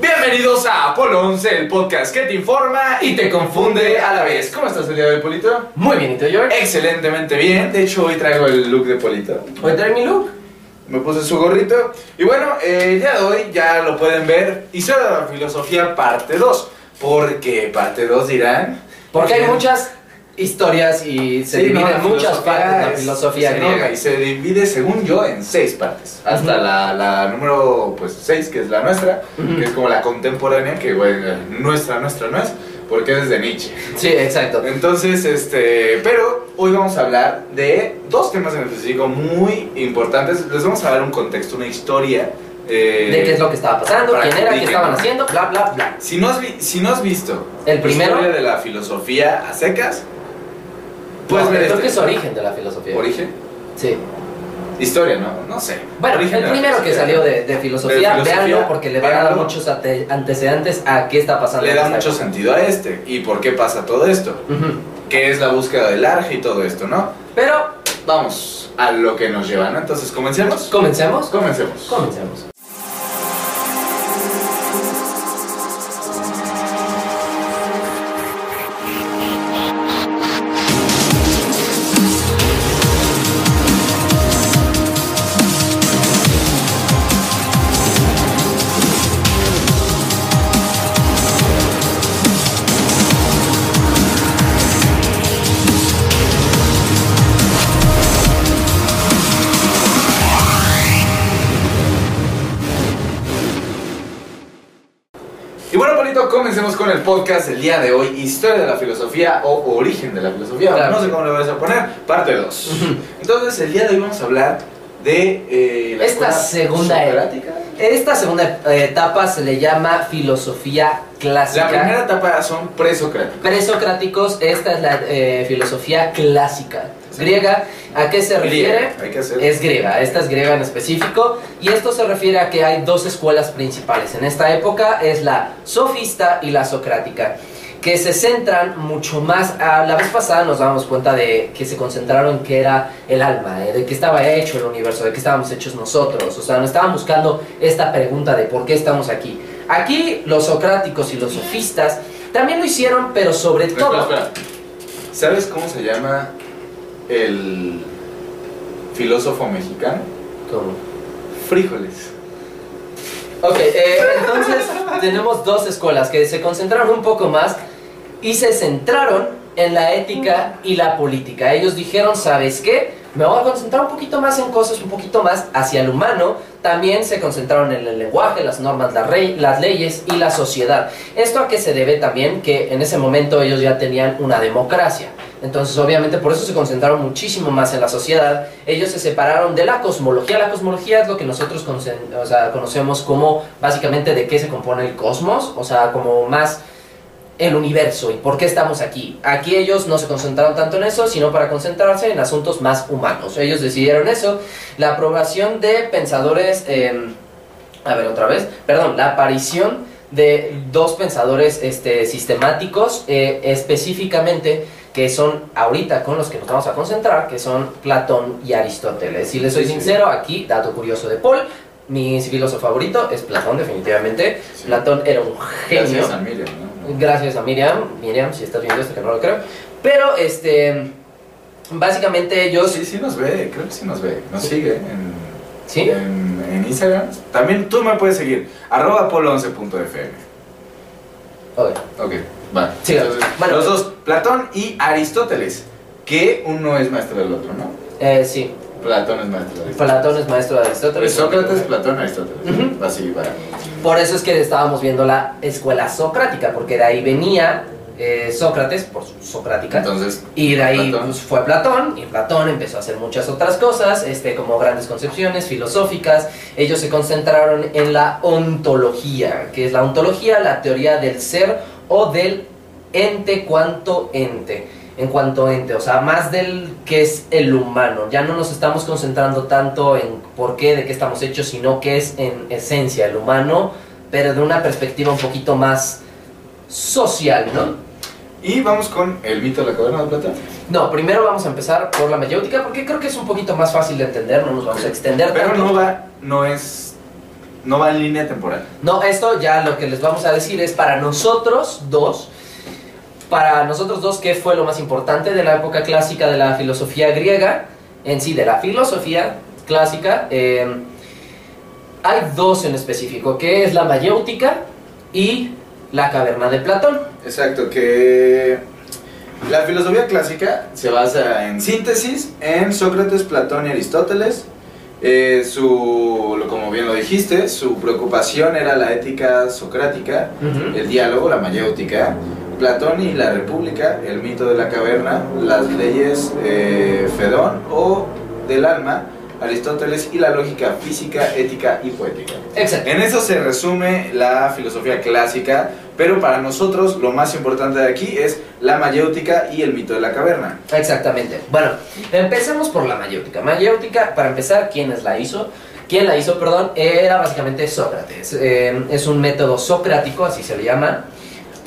Bienvenidos a Apolo 11, el podcast que te informa y te confunde a la vez. ¿Cómo estás el día de hoy, Polito? Muy bien, ¿y tú, George? Excelentemente bien. De hecho, hoy traigo el look de Polito. ¿Hoy trae mi look? Me puse su gorrito. Y bueno, eh, el día de hoy ya lo pueden ver. De la filosofía, parte 2. Porque parte 2 dirán. Porque hay muchas historias y se Sí, dividen no, la muchas partes la filosofía enorme griega. Y se divide, según yo, en seis partes. Hasta Ujú. la, la número pues 6, que es la nuestra, Ujú. que es como la contemporánea, que bueno, nuestra, nuestra no es, porque es de Nietzsche. Sí, exacto. Entonces, este, pero hoy vamos a hablar de dos temas en específico muy importantes. Les vamos a dar un contexto, una historia. eh, De qué es lo que estaba pasando, quién era, qué estaban haciendo, bla, bla, bla. Si no has, si no has visto El la primero- historia de la filosofía a secas, puedes No, creo este. que es origen de la filosofía. ¿Origen? Sí. Historia, ¿no? No sé. Bueno, el primero que salió de, de filosofía, De filosofía, véanlo porque le van a dar muchos ante- antecedentes a qué está pasando. Le da mucho sentido a este. ¿Y por qué pasa todo esto? Ujú. ¿Qué es la búsqueda del arge y todo esto, no? Pero, Vamos a lo que nos lleva, ¿no? Entonces, ¿comencemos? ¿comencemos? Comencemos. Comencemos. Polito, comencemos con el podcast del día de hoy, Historia de la Filosofía o Origen de la Filosofía, Claro. no sé cómo le vas a poner, parte 2. Entonces, el día de hoy vamos a hablar de eh, la Esta segunda socrática. Esta segunda eh, etapa se le llama filosofía clásica. La primera etapa son presocráticos. Presocráticos, esta es la eh, filosofía clásica. Griega. ¿A qué se refiere? Griega, que. Es griega, esta es griega en específico y esto se refiere a que hay dos escuelas principales. En esta época es la sofista y la socrática, que se centran mucho más, a la vez pasada nos dábamos cuenta de que se concentraron en qué era el alma, eh, de qué estaba hecho el universo, de qué estábamos hechos nosotros, o sea, no estaban buscando esta pregunta de por qué estamos aquí. Aquí los socráticos y los sofistas también lo hicieron, pero sobre Espera, todo... espera. ¿Sabes cómo se llama el filósofo mexicano? ¿Cómo? Frijoles. Ok, eh, entonces tenemos dos escuelas que se concentraron un poco más y se centraron en la ética y la política. Ellos dijeron, ¿sabes qué? Me voy a concentrar un poquito más en cosas un poquito más hacia el humano. También se concentraron en el lenguaje, las normas, las, rey- las leyes y la sociedad. ¿Esto a qué se debe también? Que en ese momento ellos ya tenían una democracia. Entonces, obviamente, por eso se concentraron muchísimo más en la sociedad. Ellos se separaron de la cosmología. La cosmología es lo que nosotros conocemos como básicamente de qué se compone el cosmos, o sea, como más el universo y por qué estamos aquí. Aquí ellos no se concentraron tanto en eso, sino para concentrarse en asuntos más humanos. Ellos decidieron eso. La aprobación de pensadores, eh, a ver otra vez, perdón, la aparición de dos pensadores este, sistemáticos, eh, específicamente que son ahorita con los que nos vamos a concentrar, que son Platón y Aristóteles. Si les soy Sí, sí. sincero, aquí, dato curioso de Paul, mi filósofo favorito es Platón, definitivamente. Sí. Platón era un genio. Gracias a Miriam, ¿no? Gracias a Miriam. Miriam, si estás viendo esto, que no lo creo. Pero, este. Básicamente ellos. Sí, sí nos ve, creo que sí nos ve. Nos sigue en, ¿Sí? en, en Instagram. También tú me puedes seguir, arroba polo11.fm. Ok. Ok. Sí, bueno. los dos, Platón y Aristóteles, que uno es maestro del otro, ¿no? Eh, sí. Platón es maestro de Aristóteles. Platón es maestro de Aristóteles. Sócrates, Platón, Aristóteles. Así va. Por eso es que estábamos viendo la escuela socrática, porque de ahí venía eh, Sócrates, por su socrática. Entonces, Y de ahí Platón. pues, fue Platón, y Platón empezó a hacer muchas otras cosas, este, como grandes concepciones filosóficas. Ellos se concentraron en la ontología, que es la ontología, la teoría del ser o del ente cuanto ente. En cuanto ente, o sea, más del que es el humano. Ya no nos estamos concentrando tanto en por qué, de qué estamos hechos, sino que es en esencia el humano, pero de una perspectiva un poquito más social, ¿no? y vamos con el mito de la caverna de Platón. No, primero vamos a empezar por la mayéutica porque creo que es un poquito más fácil de entender, no nos vamos a extender Pero tanto. no va, no es no va en línea temporal. No, esto ya lo que les vamos a decir es para nosotros dos, para nosotros dos, ¿qué fue lo más importante de la época clásica de la filosofía griega? En sí, de la filosofía clásica, eh, hay dos en específico, que es la mayéutica y la caverna de Platón. Exacto, que la filosofía clásica se basa en síntesis en Sócrates, Platón y Aristóteles. Eh, su, como bien lo dijiste, su preocupación era la ética socrática, el diálogo, la mayéutica, Platón y la república, el mito de la caverna, las leyes eh, Fedón o del alma, Aristóteles y la lógica física, ética y poética. Exacto. En eso se resume la filosofía clásica, pero para nosotros lo más importante de aquí es la mayéutica y el mito de la caverna. Exactamente. Bueno, empecemos por la mayéutica. Mayéutica, para empezar, ¿quién la hizo? ¿Quién la hizo, perdón? Era básicamente Sócrates. Eh, es un método socrático, así se le llama,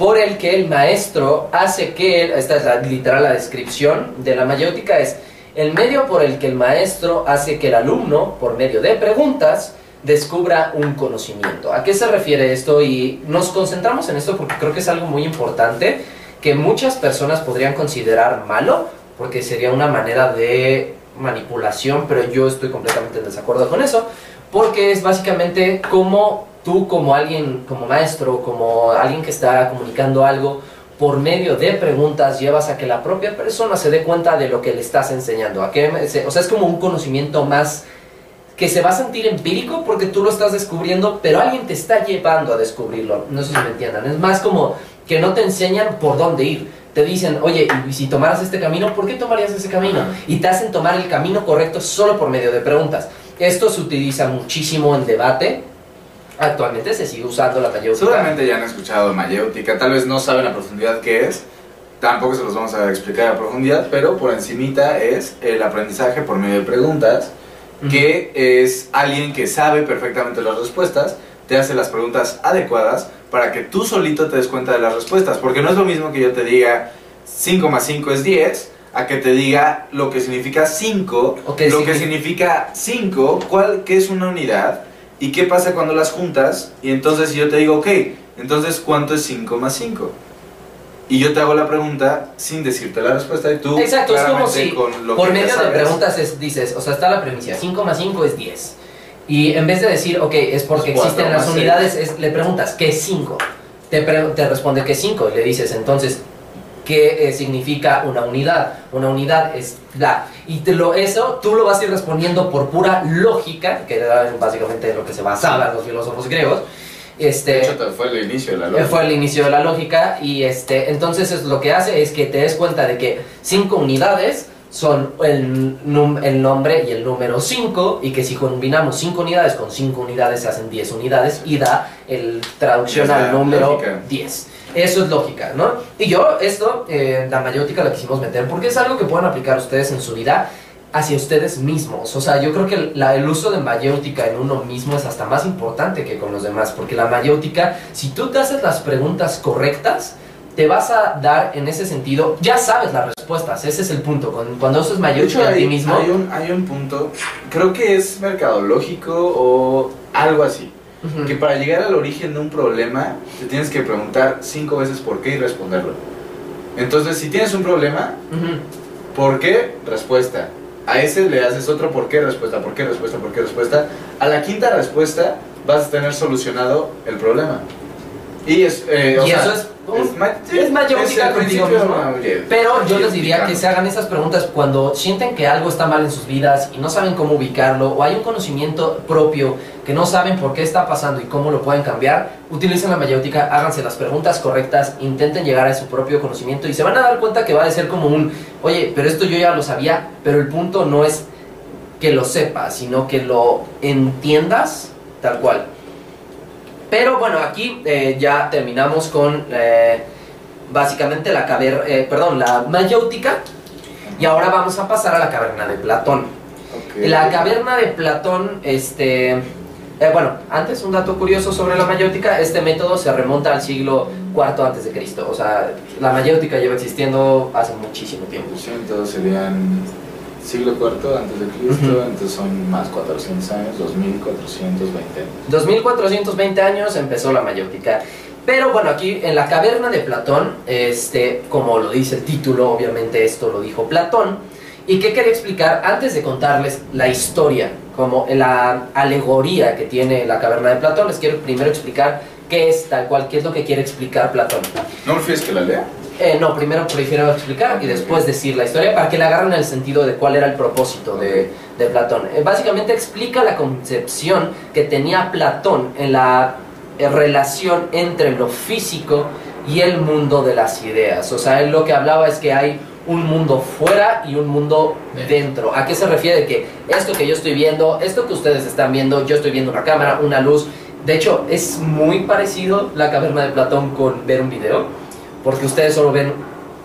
por el que el maestro hace que, esta es la, literal la descripción de la mayéutica, es el medio por el que el maestro hace que el alumno, por medio de preguntas, descubra un conocimiento. ¿A qué se refiere esto? Y nos concentramos en esto porque creo que es algo muy importante que muchas personas podrían considerar malo, porque sería una manera de manipulación, pero yo estoy completamente en desacuerdo con eso, porque es básicamente como tú como alguien, como maestro, como alguien que está comunicando algo, por medio de preguntas llevas a que la propia persona se dé cuenta de lo que le estás enseñando. ¿A qué o sea, es como un conocimiento más que se va a sentir empírico porque tú lo estás descubriendo, pero alguien te está llevando a descubrirlo. No sé si me entiendan. Es más como que no te enseñan por dónde ir. Te dicen, oye, y si tomaras este camino, ¿por qué tomarías ese camino? Y te hacen tomar el camino correcto solo por medio de preguntas. Esto se utiliza muchísimo en debate. Actualmente se sigue usando la mayéutica. Seguramente ya han escuchado mayéutica, tal vez no saben a profundidad qué es, tampoco se los vamos a explicar a profundidad, pero por encimita es el aprendizaje por medio de preguntas, Ujú. que es alguien que sabe perfectamente las respuestas, te hace las preguntas adecuadas para que tú solito te des cuenta de las respuestas, porque no es lo mismo que yo te diga 5 más 5 es 10, a que te diga lo que significa 5, O que lo que significa- significa 5, cuál, qué es una unidad y qué pasa cuando las juntas, y entonces si yo te digo, ok, entonces ¿cuánto es 5 más 5? Y yo te hago la pregunta sin decirte la respuesta y tú Exacto, es como si con lo por que medio de preguntas es- dices, o sea, está la premisa, 5 más 5 es 10. Y en vez de decir, ok, es porque Cuatro existen las unidades, es- le preguntas, ¿qué es 5? Te, te responde que es 5 y le dices, entonces, ¿qué eh, significa una unidad? Una unidad es la... Y te lo, eso tú lo vas a ir respondiendo por pura lógica, que era básicamente lo que se basaban los filósofos griegos. Este, De hecho, fue el inicio de la lógica. Fue el inicio de la lógica y este, entonces es lo que hace es que te des cuenta de que cinco unidades son el, num- el nombre y el número 5 y que si combinamos 5 unidades con 5 unidades se hacen 10 unidades y da el traducción al número lógica. 10. Eso es lógica, ¿no? Y yo esto, eh, la mayéutica la quisimos meter porque es algo que pueden aplicar ustedes en su vida hacia ustedes mismos. O sea, yo creo que la- el uso de mayéutica en uno mismo es hasta más importante que con los demás, porque la mayéutica, si tú te haces las preguntas correctas, te vas a dar en ese sentido, ya sabes las respuestas, ese es el punto. Cuando, cuando usas mayéutica a ti mismo, hay un, hay un punto, creo que es mercadológico o algo así. Que para llegar al origen de un problema, te tienes que preguntar cinco veces por qué y responderlo. Entonces, si tienes un problema. ¿por qué? Respuesta. A ese le haces otro por qué, respuesta, por qué, respuesta, por qué, respuesta. A la quinta respuesta vas a tener solucionado el problema. Y, es, eh, o Y sea, eso es, un- ma- es mayéutica contigo mismo. Pero yo les diría que se hagan esas preguntas cuando sienten que algo está mal en sus vidas y no saben cómo ubicarlo o hay un conocimiento propio que no saben por qué está pasando y cómo lo pueden cambiar, utilicen la mayéutica, háganse las preguntas correctas, intenten llegar a su propio conocimiento y se van a dar cuenta que va a ser como un, oye, pero esto yo ya lo sabía, pero el punto no es que lo sepas, sino que lo entiendas tal cual. Pero bueno, aquí eh, ya terminamos con eh, básicamente la caver eh, perdón, la mayéutica y ahora vamos a pasar a la caverna de Platón. La caverna de Platón, este, bueno, antes un dato curioso sobre la mayéutica, este método se remonta al siglo IV antes de Cristo, o sea, la mayéutica lleva existiendo hace muchísimo tiempo. 200 serían siglo IV antes de Cristo, entonces son más 400 años, 2420 años. 2420 años empezó la mayótica. Pero bueno, aquí en la caverna de Platón, este, como lo dice el título, obviamente esto lo dijo Platón. ¿Y qué quería explicar? Antes de contarles la historia, como la alegoría que tiene la caverna de Platón, les quiero primero explicar qué es tal cual, qué es lo que quiere explicar Platón. ¿No prefieres que la lea? Eh, no, primero prefiero explicar y después decir la historia para que le agarren el sentido de cuál era el propósito de, Platón. Eh, básicamente explica la concepción que tenía Platón en la eh, relación entre lo físico y el mundo de las ideas. O sea, él lo que hablaba es que hay un mundo fuera y un mundo dentro. ¿A qué se refiere? Que esto que yo estoy viendo, esto que ustedes están viendo, yo estoy viendo una cámara, una luz. De hecho, es muy parecido la caverna de Platón con ver un video, porque ustedes solo ven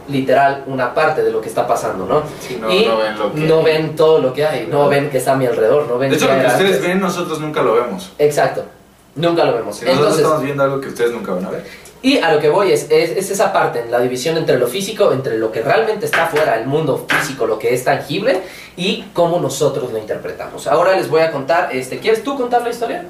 literal una parte de lo que está pasando, ¿no? no, y no ven lo que no hay. ven todo lo que hay, no ven que está a mi alrededor, no ven De hecho, lo que ustedes antes. ven, nosotros nunca lo vemos. Exacto, nunca lo vemos. Si nosotros Entonces, estamos viendo algo que ustedes nunca van a ver. y a lo que voy es, es, es esa parte, la división entre lo físico, entre lo que realmente está afuera, el mundo físico, lo que es tangible, y cómo nosotros lo interpretamos. Ahora les voy a contar, este, ¿quieres tú contar la historia?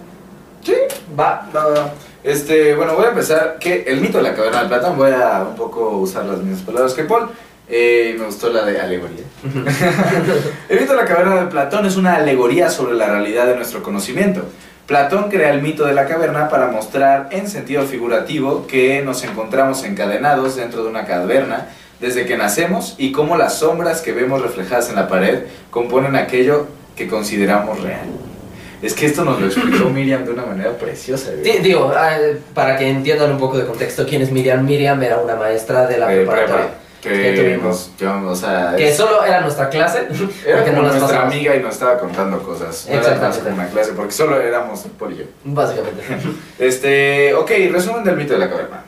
Sí. Va. Va, va. Este, bueno, voy a empezar. Que el mito de la caverna de Platón, voy a un poco usar las mismas palabras que Paul. Eh, me gustó la de alegoría. el mito de la caverna de Platón es una alegoría sobre la realidad de nuestro conocimiento. Platón crea el mito de la caverna para mostrar en sentido figurativo que nos encontramos encadenados dentro de una caverna desde que nacemos y cómo las sombras que vemos reflejadas en la pared componen aquello que consideramos real. Es que esto nos lo explicó Miriam de una manera preciosa. Di- Digo, eh, para que entiendan un poco de contexto, ¿quién es Miriam? Miriam era una maestra de la Eh, preparatoria. prepa, que que tuvimos. o sea, Que solo era nuestra clase, era porque como no nuestra pasamos. amiga y nos estaba contando cosas. No Exactamente. una clase, porque solo éramos Paul y yo. Básicamente. Este, ok, resumen del mito de la caverna.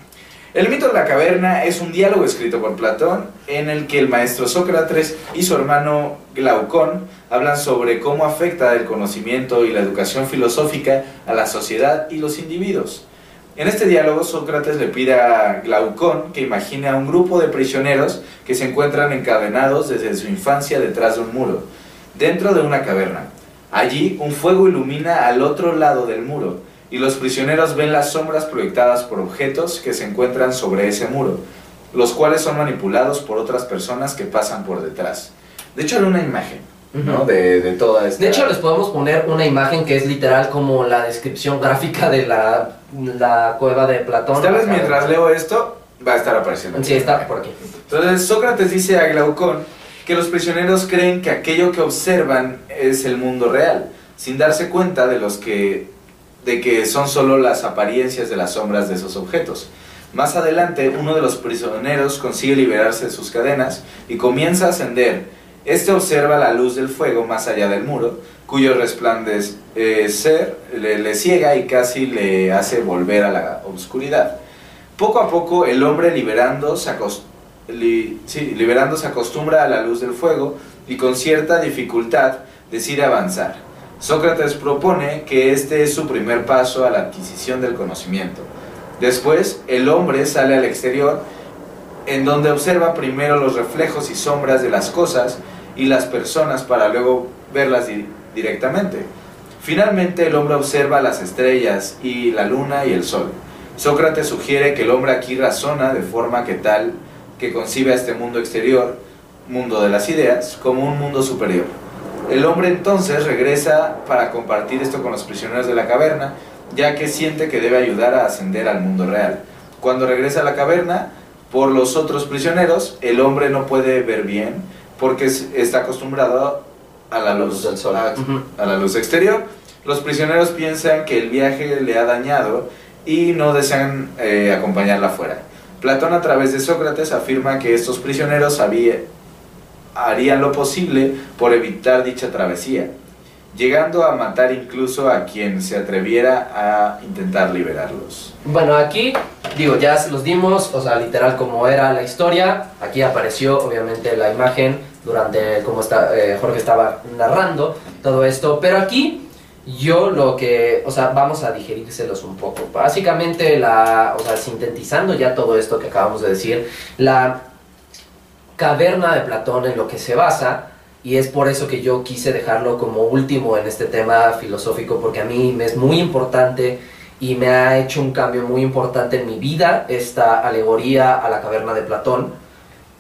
El mito de la caverna es un diálogo escrito por Platón en el que el maestro Sócrates y su hermano Glaucón hablan sobre cómo afecta el conocimiento y la educación filosófica a la sociedad y los individuos. En este diálogo Sócrates le pide a Glaucón que imagine a un grupo de prisioneros que se encuentran encadenados desde su infancia detrás de un muro, dentro de una caverna. Allí un fuego ilumina al otro lado del muro y los prisioneros ven las sombras proyectadas por objetos que se encuentran sobre ese muro, los cuales son manipulados por otras personas que pasan por detrás. De hecho, era una imagen, ¿no? De, de toda esta... De hecho, les podemos poner una imagen que es literal como la descripción gráfica de la, la cueva de Platón. Tal vez mientras leo esto, va a estar apareciendo. Sí, está por aquí. Entonces, Sócrates dice a Glaucón que los prisioneros creen que aquello que observan es el mundo real, sin darse cuenta de los que de que son solo las apariencias de las sombras de esos objetos. Más adelante, uno de los prisioneros consigue liberarse de sus cadenas y comienza a ascender. Este observa la luz del fuego más allá del muro, cuyo resplandecer le, le ciega y casi le hace volver a la oscuridad. Poco a poco el hombre liberando se acostumbra a la luz del fuego y con cierta dificultad decide avanzar. Sócrates propone que este es su primer paso a la adquisición del conocimiento. Después, el hombre sale al exterior, en donde observa primero los reflejos y sombras de las cosas y las personas para luego verlas di- directamente. Finalmente, el hombre observa las estrellas y la luna y el sol. Sócrates sugiere que el hombre aquí razona de forma que tal que concibe a este mundo exterior, mundo de las ideas, como un mundo superior. El hombre entonces regresa para compartir esto con los prisioneros de la caverna, ya que siente que debe ayudar a ascender al mundo real. Cuando regresa a la caverna, por los otros prisioneros, el hombre no puede ver bien porque es- está acostumbrado a la luz del sol. a- la luz exterior. Los prisioneros piensan que el viaje le ha dañado y no desean eh, acompañarla afuera. Platón a través de Sócrates afirma que estos prisioneros había- harían lo posible por evitar dicha travesía, llegando a matar incluso a quien se atreviera a intentar liberarlos. Bueno, aquí, digo, ya se los dimos, o sea, literal como era la historia. Aquí apareció, obviamente, la imagen durante cómo está, eh, Jorge estaba narrando todo esto. Pero aquí, yo lo que, o sea, vamos a digerírselos un poco. Básicamente, la, o sea, sintetizando ya todo esto que acabamos de decir, la caverna de Platón en lo que se basa y es por eso que yo quise dejarlo como último en este tema filosófico, porque a mí me es muy importante y me ha hecho un cambio muy importante en mi vida esta alegoría a la caverna de Platón,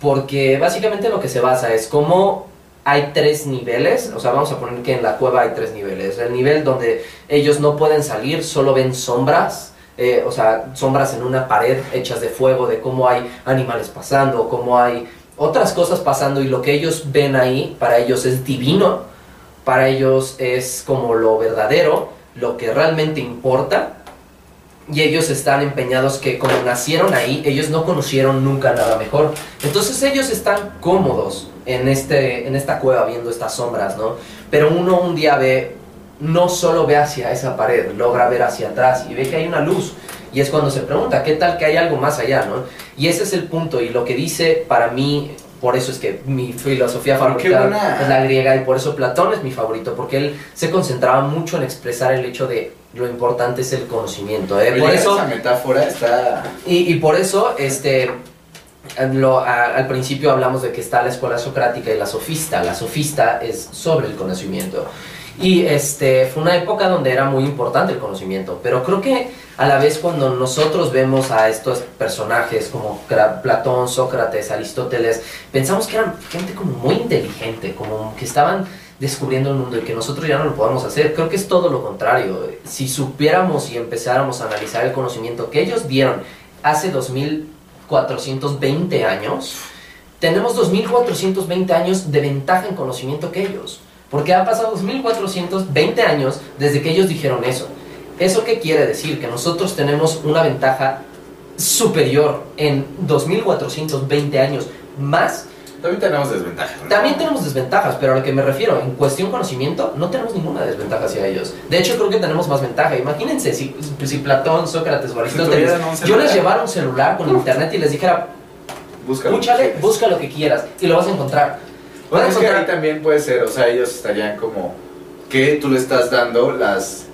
porque básicamente lo que se basa es cómo hay tres niveles, o sea, vamos a poner que en la cueva hay tres niveles. El nivel donde ellos no pueden salir, solo ven sombras, eh, o sea, sombras en una pared hechas de fuego, de cómo hay animales pasando, cómo hay otras cosas pasando y lo que ellos ven ahí, para ellos es divino, para ellos es como lo verdadero, lo que realmente importa. Y ellos están empeñados que como nacieron ahí, ellos no conocieron nunca nada mejor. Entonces ellos están cómodos en, este, en esta cueva viendo estas sombras, ¿no? Pero uno un día ve, no solo ve hacia esa pared, logra ver hacia atrás y ve que hay una luz. Y es cuando se pregunta, ¿qué tal que hay algo más allá, ¿no? Y ese es el punto. Y lo que dice para mí, por eso es que mi filosofía favorita es la griega y por eso Platón es mi favorito, porque él se concentraba mucho en expresar el hecho de lo importante es el conocimiento. ¿eh? Por eso, esa metáfora está... Y, y por eso, este, lo, al principio hablamos de que está la escuela socrática y la sofista. La sofista es sobre el conocimiento. Y este, fue una época donde era muy importante el conocimiento, pero creo que a la vez cuando nosotros vemos a estos personajes como Platón, Sócrates, Aristóteles, pensamos que eran gente como muy inteligente, como que estaban descubriendo el mundo y que nosotros ya no lo podemos hacer. Creo que es todo lo contrario. Si supiéramos y empezáramos a analizar el conocimiento que ellos dieron hace 2420 años, tenemos 2420 años de ventaja en conocimiento que ellos. Porque ha pasado 2420 años desde que ellos dijeron eso. ¿Eso qué quiere decir? Que nosotros tenemos una ventaja superior en 2420 años más. También tenemos desventajas. También tenemos desventajas, pero a lo que me refiero, en cuestión conocimiento, no tenemos ninguna desventaja hacia ellos. De hecho, creo que tenemos más ventaja. Imagínense si, si Platón, Sócrates o Aristóteles, yo les llevara un celular con internet y les dijera, busca busca lo que quieras y lo vas a encontrar. Bueno, es que ahí también puede ser, o sea, ellos estarían como que tú le estás dando las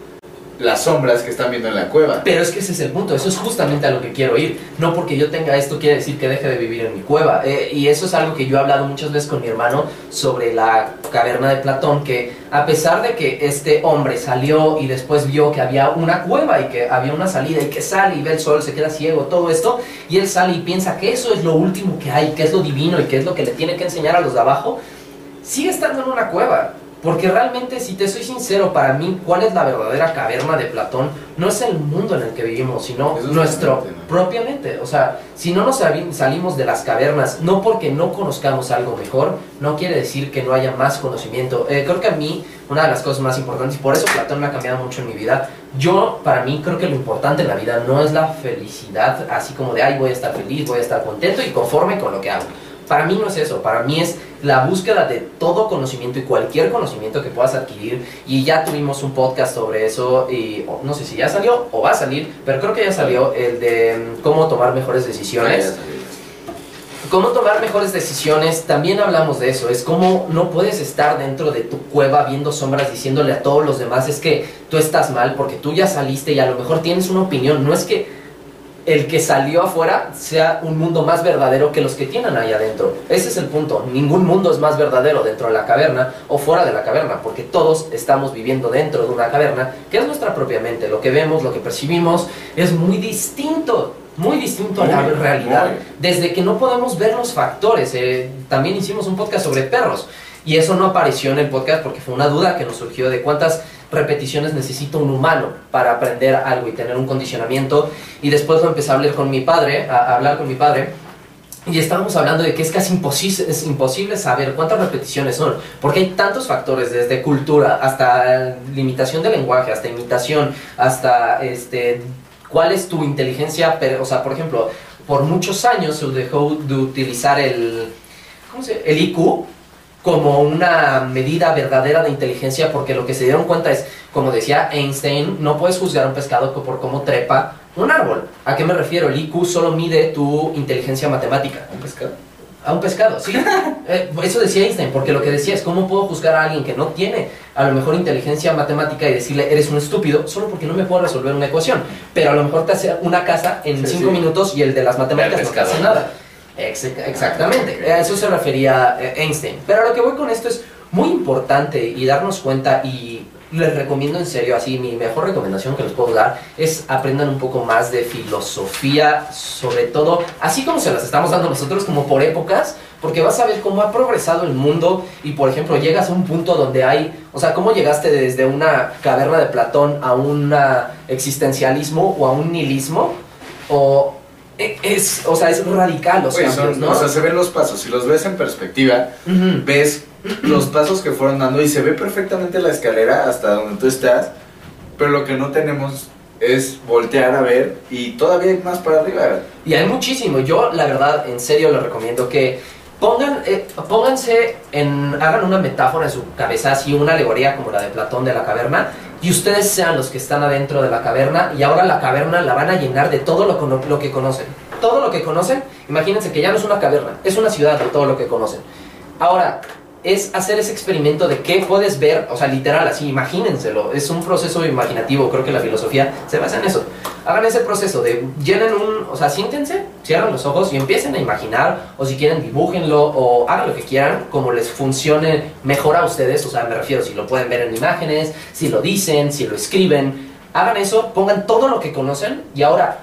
las sombras que están viendo en la cueva. Pero es que ese es el punto, eso es justamente a lo que quiero ir. No porque yo tenga esto quiere decir que deje de vivir en mi cueva. Eh, y eso es algo que yo he hablado muchas veces con mi hermano sobre la caverna de Platón, que a pesar de que este hombre salió y después vio que había una cueva y que había una salida y que sale y ve el sol, se queda ciego, todo esto, y él sale y piensa que eso es lo último que hay, que es lo divino y que es lo que le tiene que enseñar a los de abajo, sigue estando en una cueva. Porque realmente, si te soy sincero, para mí, ¿cuál es la verdadera caverna de Platón? No es el mundo en el que vivimos, sino nuestro propiamente. O sea, si no nos salimos de las cavernas, no porque no conozcamos algo mejor, no quiere decir que no haya más conocimiento. Eh, creo que a mí, una de las cosas más importantes, y por eso Platón me ha cambiado mucho en mi vida, yo, para mí, creo que lo importante en la vida no es la felicidad, así como de, ay, voy a estar feliz, voy a estar contento y conforme con lo que hago. Para mí no es eso, para mí es la búsqueda de todo conocimiento y cualquier conocimiento que puedas adquirir. Y ya tuvimos un podcast sobre eso y no sé si ya salió o va a salir, pero creo que ya salió el de mm, cómo tomar mejores decisiones. Cómo tomar mejores decisiones, también hablamos de eso, es como no puedes estar dentro de tu cueva viendo sombras diciéndole a todos los demás es que tú estás mal porque tú ya saliste y a lo mejor tienes una opinión, no es que el que salió afuera sea un mundo más verdadero que los que tienen ahí adentro. Ese es el punto. Ningún mundo es más verdadero dentro de la caverna o fuera de la caverna, porque todos estamos viviendo dentro de una caverna, que es nuestra propia mente. Lo que vemos, lo que percibimos, es muy distinto. Muy distinto a la realidad. Desde que no podemos ver los factores. Eh, también hicimos un podcast sobre perros. Y eso no apareció en el podcast porque fue una duda que nos surgió de cuántas repeticiones necesita un humano para aprender algo y tener un condicionamiento. Y después lo empecé a hablar con mi padre, a, hablar con mi padre, y estábamos hablando de que es casi imposible, es imposible saber cuántas repeticiones son, porque hay tantos factores, desde cultura hasta limitación de lenguaje, hasta imitación, hasta este, cuál es tu inteligencia, o sea, por ejemplo, por muchos años se dejó de utilizar el, ¿cómo se, el IQ como una medida verdadera de inteligencia porque lo que se dieron cuenta es, como decía Einstein, no puedes juzgar a un pescado por cómo trepa un árbol. ¿A qué me refiero? El IQ solo mide tu inteligencia matemática. ¿Un pescado? A un pescado, sí. Eh, eso decía Einstein, porque lo que decía es, ¿cómo puedo juzgar a alguien que no tiene a lo mejor inteligencia matemática y decirle, eres un estúpido, solo porque no me puedo resolver una ecuación? Pero a lo mejor te hace una casa en cinco minutos y el de las matemáticas no te hace nada. Exactamente, a eso se refería eh, Einstein. Pero lo que voy con esto es, muy importante y darnos cuenta y les recomiendo en serio, así mi mejor recomendación que les puedo dar es aprendan un poco más de filosofía, sobre todo, así como se las estamos dando nosotros como por épocas, porque vas a ver cómo ha progresado el mundo y por ejemplo llegas a un punto donde hay, o sea, cómo llegaste desde una caverna de Platón a un existencialismo o a un nihilismo, o es, o sea, es radical los cambios, son- ¿no? O sea, se ven los pasos. Si los ves en perspectiva, ves los pasos que fueron dando y se ve perfectamente la escalera hasta donde tú estás, pero lo que no tenemos es voltear a ver y todavía hay más para arriba. Y hay muchísimo. Yo, la verdad, en serio les recomiendo que pongan, eh, pónganse en. hagan una metáfora en su cabeza, así una alegoría como la de Platón de la caverna, y ustedes sean los que están adentro de la caverna, y ahora la caverna la van a llenar de todo lo, lo que conocen. Todo lo que conocen, imagínense que ya no es una caverna, es una ciudad de todo lo que conocen. Ahora, es hacer ese experimento de qué puedes ver, o sea, literal, así, imagínenselo. Es un proceso imaginativo, creo que la filosofía se basa en eso. Hagan ese proceso de llenen un, o sea, siéntense, cierran los ojos y empiecen a imaginar, o si quieren dibújenlo, o hagan lo que quieran, como les funcione mejor a ustedes, o sea, me refiero si lo pueden ver en imágenes, si lo dicen, si lo escriben. Hagan eso, pongan todo lo que conocen y ahora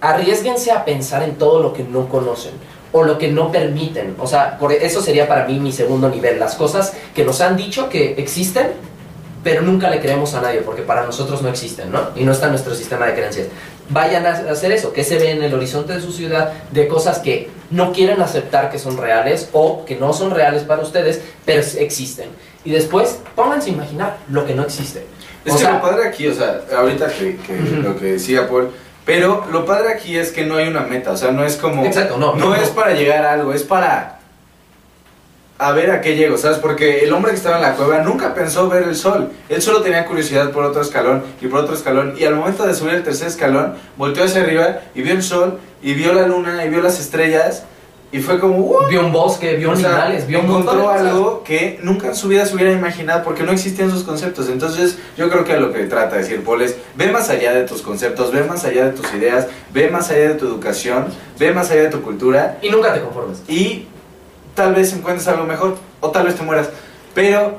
arriesguense a pensar en todo lo que no conocen o lo que no permiten. O sea, por eso sería para mí mi segundo nivel. Las cosas que nos han dicho que existen, pero nunca le creemos a nadie porque para nosotros no existen, ¿no? Y no está en nuestro sistema de creencias. Vayan a hacer eso, que se ve en el horizonte de su ciudad de cosas que no quieren aceptar que son reales o que no son reales para ustedes, pero existen. Y después pónganse a imaginar lo que no existe. Es O que sea- lo padre aquí, o sea, ahorita que, que Ujú. lo que decía Paul, pero lo padre aquí es que no hay una meta, o sea, no es como... Exacto, no, No no, es para llegar a algo, es para... A ver a qué llego, ¿sabes? Porque el hombre que estaba en la cueva nunca pensó ver el sol. Él solo tenía curiosidad por otro escalón y por otro escalón. Y al momento de subir el tercer escalón, volteó hacia arriba y vio el sol, y vio la luna, y vio las estrellas. Y fue como, "Wow". Vio un bosque, vio O sea, animales, vio un montón encontró cosas. algo que nunca en su vida se hubiera imaginado porque no existían sus conceptos. Entonces, yo creo que lo que trata de decir Paul es, ve más allá de tus conceptos, ve más allá de tus ideas, ve más allá de tu educación, ve más allá de tu cultura Y nunca te conformes. y tal vez encuentres algo mejor o tal vez te mueras. Pero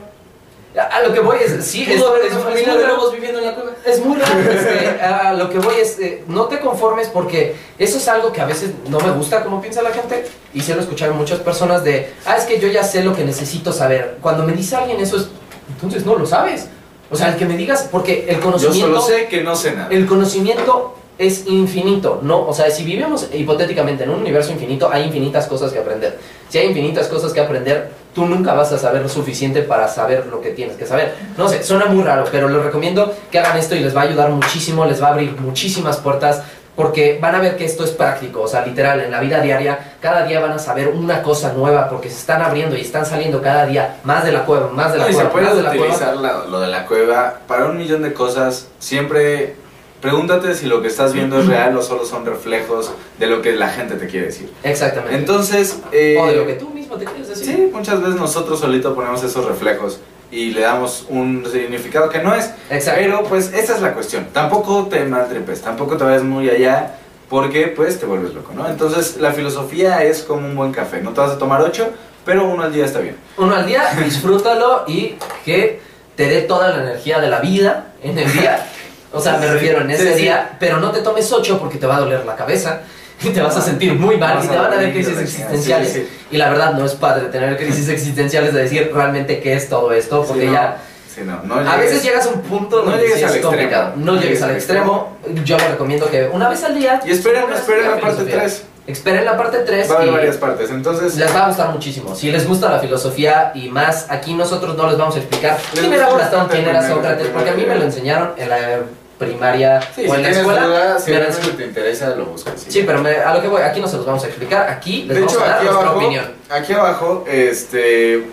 A lo que voy es, sí, es, es- es familia muy raro. viviendo en la cueva. Es muy raro, este, a lo que voy es, eh, no te conformes porque eso es algo que a veces no me gusta como piensa la gente y se lo en muchas personas de, ah, es que yo ya sé lo que necesito saber. Cuando me dice alguien eso es, entonces no lo sabes. O sea, el que me digas, porque el yo conocimiento... solo sé que no sé nada. El conocimiento es infinito, ¿no? O sea, si vivimos hipotéticamente en un universo infinito, hay infinitas cosas que aprender. Si hay infinitas cosas que aprender, tú nunca vas a saber lo suficiente para saber lo que tienes que saber. No sé, suena muy raro, pero les recomiendo que hagan esto y les va a ayudar muchísimo, les va a abrir muchísimas puertas. Porque van a ver que esto es práctico, o sea, literal, en la vida diaria, cada día van a saber una cosa nueva porque se están abriendo y están saliendo cada día más de la cueva, más de la No, y se cueva, puede más de la cueva. utilizar la- lo de la cueva para un millón de cosas. Siempre pregúntate si lo que estás viendo es real o solo son reflejos de lo que la gente te quiere decir. Exactamente. Entonces, eh, o de lo que tú mismo te quieres decir. sí, muchas veces nosotros solito ponemos esos reflejos y le damos un significado que no es. Exacto. Pero pues esa es la cuestión. Tampoco te maltripes, tampoco te vayas muy allá porque pues te vuelves loco, ¿no? Entonces la filosofía es como un buen café. No te vas a tomar ocho, pero uno al día está bien. uno al día, disfrútalo y que te dé toda la energía de la vida en el día. O sea, me refiero en ese sí. día, pero no te tomes ocho porque te va a doler la cabeza y te vas a sentir muy mal y te van a dar crisis existenciales. Sí, Y la verdad no es padre tener crisis existenciales de decir realmente qué es todo esto, porque no, ya sí, no, no a veces llegas a un punto no llegues al extremo. complicado. No llegues al extremo. Yo les recomiendo que una vez al día. Y esperen, esperen la parte filosofía. 3. Esperen la parte 3 Va a haber varias partes. Entonces, les va a gustar muchísimo. Si les gusta la filosofía y más, aquí nosotros no les vamos a explicar quién era Platón, quién era Sócrates, porque a mí me lo enseñaron en la primaria sí, o si en la tienes escuela. dudas, si realmente enseñ- te interesa, lo buscas. Sí, pero me- a lo que voy, aquí no se los vamos a explicar, aquí les De vamos hecho, a dar aquí nuestra abajo, opinión. aquí abajo, este...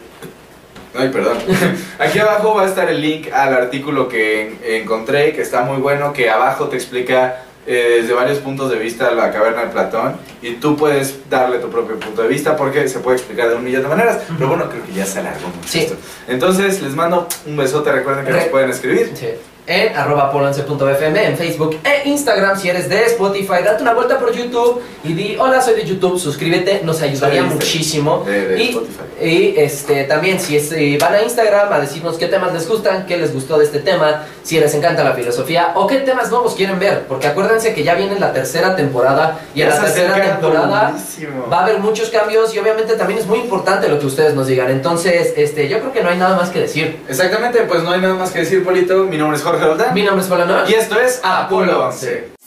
Ay, perdón. Aquí abajo va a estar el link al artículo que en- encontré, que está muy bueno, que abajo te explica eh, desde varios puntos de vista la caverna de Platón y tú puedes darle tu propio punto de vista porque se puede explicar de un millón de maneras. Pero bueno, creo que ya se alargó mucho Sí. esto. Entonces, les mando un besote. Recuerden que Re- nos pueden escribir. Sí. En arroba polo11.fm en Facebook e Instagram si eres de Spotify. Date una vuelta por YouTube y di hola, soy de YouTube, suscríbete, nos ayudaría de muchísimo. de- de y, Spotify. y, este, también si es- van a Instagram a decirnos qué temas les gustan, qué les gustó de este tema, si les encanta la filosofía o qué temas nuevos quieren ver. Porque acuérdense que ya viene la tercera temporada y en la tercera temporada va a haber muchos cambios y obviamente también es muy importante lo que ustedes nos digan. Entonces, este, yo creo que no hay nada más que decir. Exactamente, pues no hay nada más que decir, Polito. Mi nombre es Jorge Roldán. Mi nombre es Polano. Y esto es Apolo 11.